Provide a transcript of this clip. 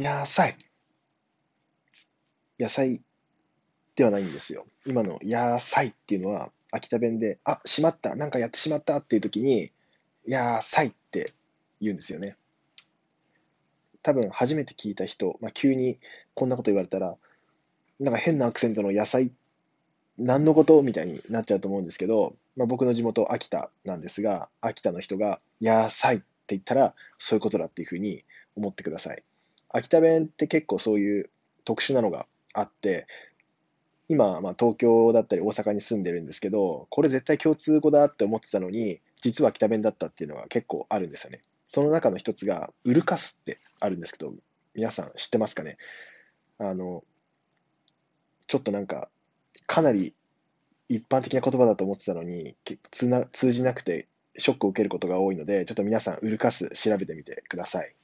野菜。野菜ではないんですよ。今の野菜っていうのは、秋田弁で、あ、しまった、なんかやってしまったっていう時に、野菜って言うんですよね。多分初めて聞いた人、まあ、急にこんなこと言われたら、なんか変なアクセントの野菜、何のことみたいになっちゃうと思うんですけど、まあ、僕の地元、秋田なんですが、秋田の人が野菜って言ったら、そういうことだっていうふうに思ってください。秋田弁って結構そういう特殊なのがあって、今、まあ、東京だったり大阪に住んでるんですけど、これ絶対共通語だって思ってたのに、実は秋田弁だったっていうのが結構あるんですよね。その中の一つが、ウルカスってあるんですけど、皆さん知ってますかね？あの、ちょっとなんか、かなり一般的な言葉だと思ってたのに、通じなくてショックを受けることが多いので、ちょっと皆さん、ウルカス調べてみてください。